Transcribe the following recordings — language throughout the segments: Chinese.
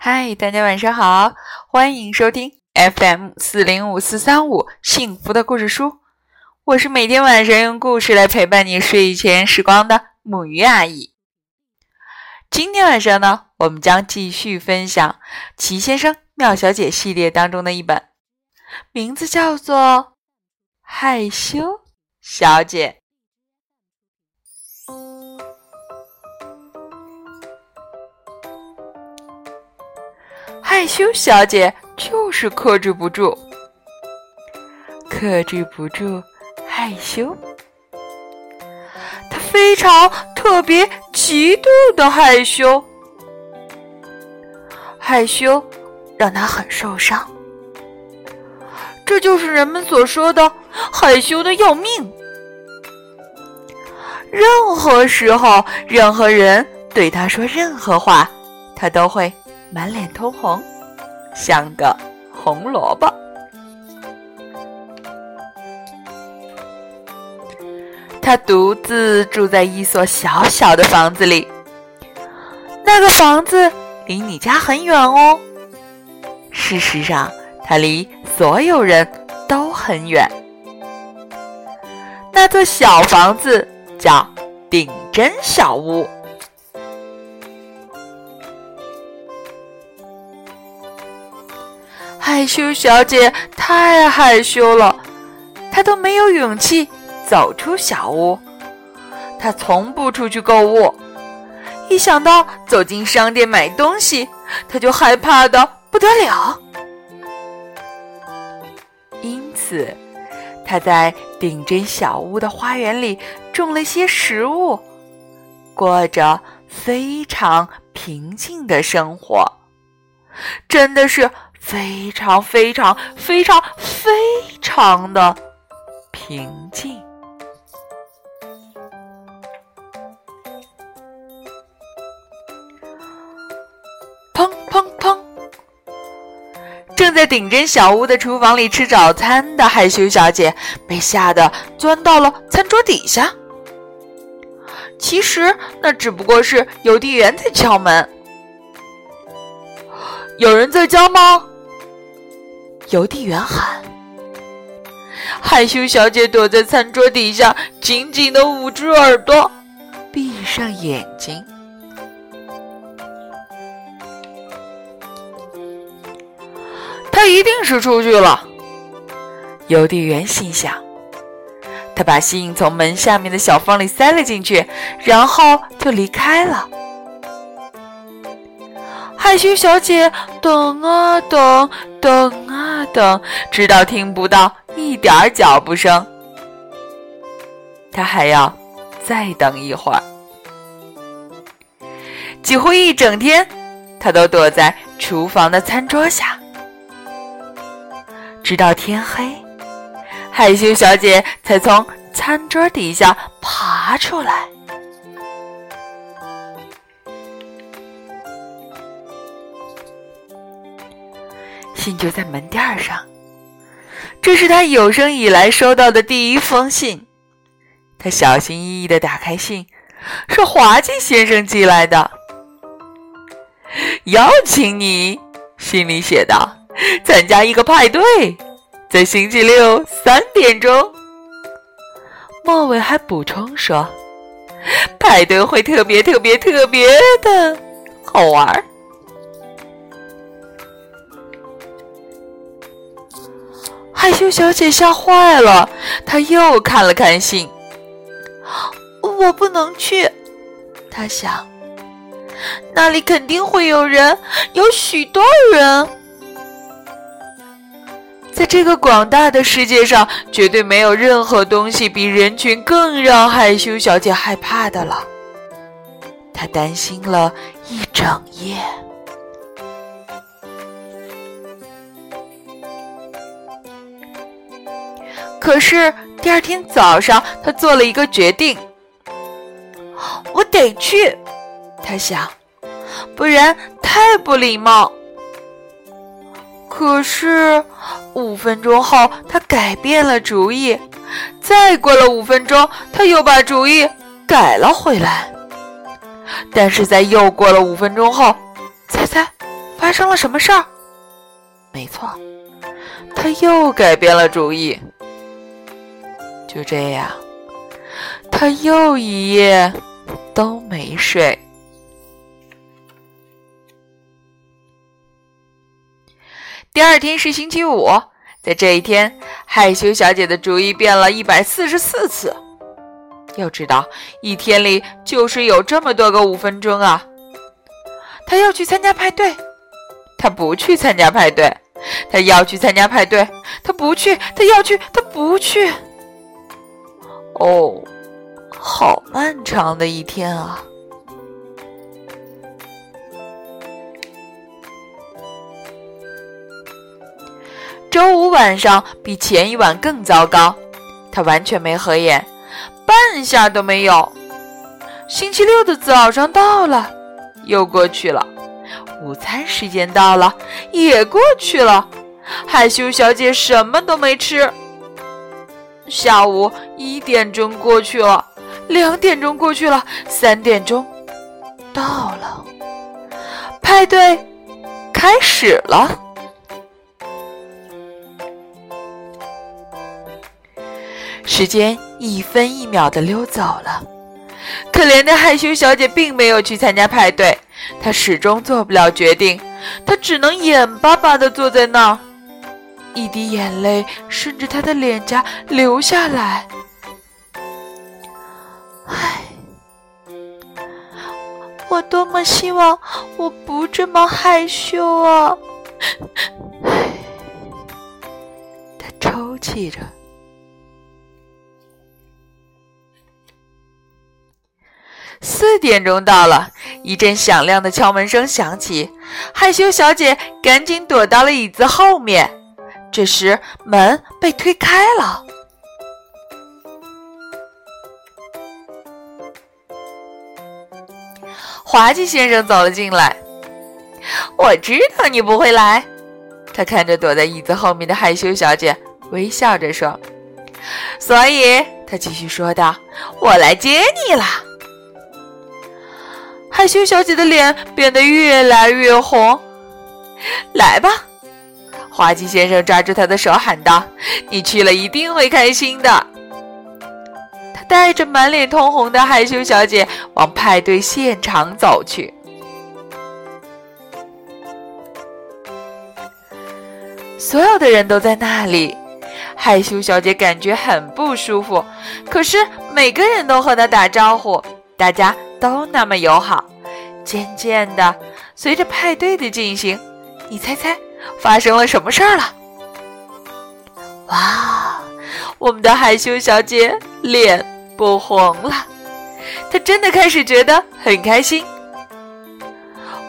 嗨，大家晚上好，欢迎收听 FM 四零五四三五幸福的故事书。我是每天晚上用故事来陪伴你睡前时光的木鱼阿姨。今天晚上呢，我们将继续分享《齐先生妙小姐》系列当中的一本，名字叫做《害羞小姐》。害羞小姐就是克制不住，克制不住害羞。她非常特别、极度的害羞，害羞让她很受伤。这就是人们所说的害羞的要命。任何时候，任何人对她说任何话，她都会。满脸通红，像个红萝卜。他独自住在一所小小的房子里，那个房子离你家很远哦。事实上，它离所有人都很远。那座小房子叫顶针小屋。害羞小姐太害羞了，她都没有勇气走出小屋。她从不出去购物，一想到走进商店买东西，她就害怕的不得了。因此，她在顶针小屋的花园里种了些食物，过着非常平静的生活。真的是。非常非常非常非常的平静。砰砰砰！正在顶针小屋的厨房里吃早餐的害羞小姐被吓得钻到了餐桌底下。其实那只不过是邮递员在敲门。有人在家吗？邮递员喊：“害羞小姐躲在餐桌底下，紧紧的捂住耳朵，闭上眼睛。他一定是出去了。”邮递员心想。他把信从门下面的小缝里塞了进去，然后就离开了。害羞小姐等啊等，等啊等，直到听不到一点儿脚步声。她还要再等一会儿。几乎一整天，她都躲在厨房的餐桌下，直到天黑，害羞小姐才从餐桌底下爬出来。信就在门垫上，这是他有生以来收到的第一封信。他小心翼翼的打开信，是滑稽先生寄来的，邀请你，信里写道，参加一个派对，在星期六三点钟。末尾还补充说，派对会特别特别特别的好玩。害羞小姐吓坏了，她又看了看信。我不能去，她想，那里肯定会有人，有许多人。在这个广大的世界上，绝对没有任何东西比人群更让害羞小姐害怕的了。她担心了一整夜。可是第二天早上，他做了一个决定。我得去，他想，不然太不礼貌。可是五分钟后，他改变了主意。再过了五分钟，他又把主意改了回来。但是在又过了五分钟后，猜猜发生了什么事儿？没错，他又改变了主意。就这样，他又一夜都没睡。第二天是星期五，在这一天，害羞小姐的主意变了一百四十四次。要知道，一天里就是有这么多个五分钟啊！她要去参加派对，她不去参加派对；她要去参加派对，她不去；她要去，她不去。哦，好漫长的一天啊！周五晚上比前一晚更糟糕，他完全没合眼，半下都没有。星期六的早上到了，又过去了；午餐时间到了，也过去了。害羞小姐什么都没吃。下午一点钟过去了，两点钟过去了，三点钟到了，派对开始了。时间一分一秒的溜走了，可怜的害羞小姐并没有去参加派对，她始终做不了决定，她只能眼巴巴的坐在那儿，一滴眼泪顺着她的脸颊流下来。唉，我多么希望我不这么害羞啊！他，抽泣着。四点钟到了，一阵响亮的敲门声响起，害羞小姐赶紧躲到了椅子后面。这时门被推开了，滑稽先生走了进来。我知道你不会来，他看着躲在椅子后面的害羞小姐，微笑着说：“所以，他继续说道，我来接你了。”害羞小姐的脸变得越来越红。来吧，滑稽先生抓住她的手喊道：“你去了一定会开心的。”他带着满脸通红的害羞小姐往派对现场走去。所有的人都在那里，害羞小姐感觉很不舒服，可是每个人都和她打招呼，大家。都那么友好，渐渐的，随着派对的进行，你猜猜发生了什么事儿了？哇，我们的害羞小姐脸不红了，她真的开始觉得很开心。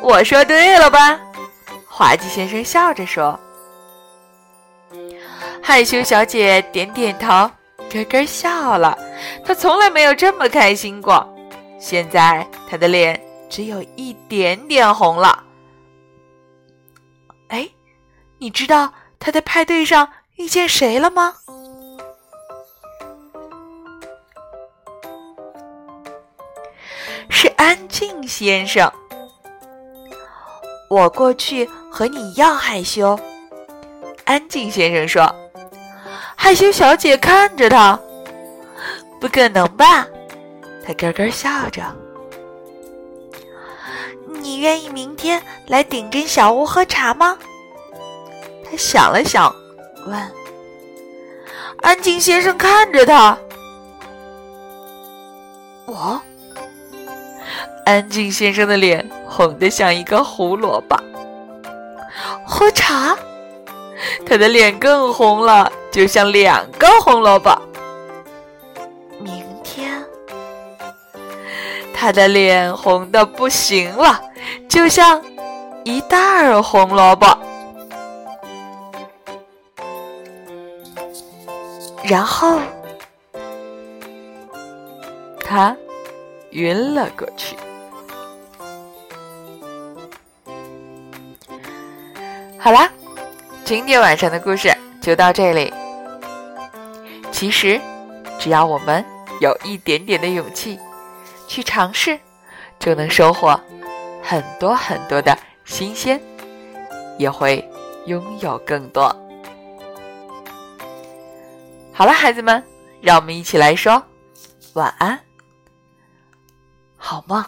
我说对了吧？滑稽先生笑着说。害羞小姐点点头，咯咯笑了。她从来没有这么开心过。现在她的脸只有一点点红了。你知道他在派对上遇见谁了吗？是安静先生。我过去和你一样害羞。安静先生说。害羞小姐看着他，不可能吧？他咯咯笑着。你愿意明天来顶针小屋喝茶吗？他想了想，问。安静先生看着他。我。安静先生的脸红得像一个胡萝卜。喝茶？他的脸更红了，就像两个红萝卜。明天他的脸红的不行了，就像一袋儿红萝卜。然后他晕了过去。好啦，今天晚上的故事就到这里。其实，只要我们有一点点的勇气。去尝试，就能收获很多很多的新鲜也会拥有更多。好了，孩子们，让我们一起来说晚安，好梦。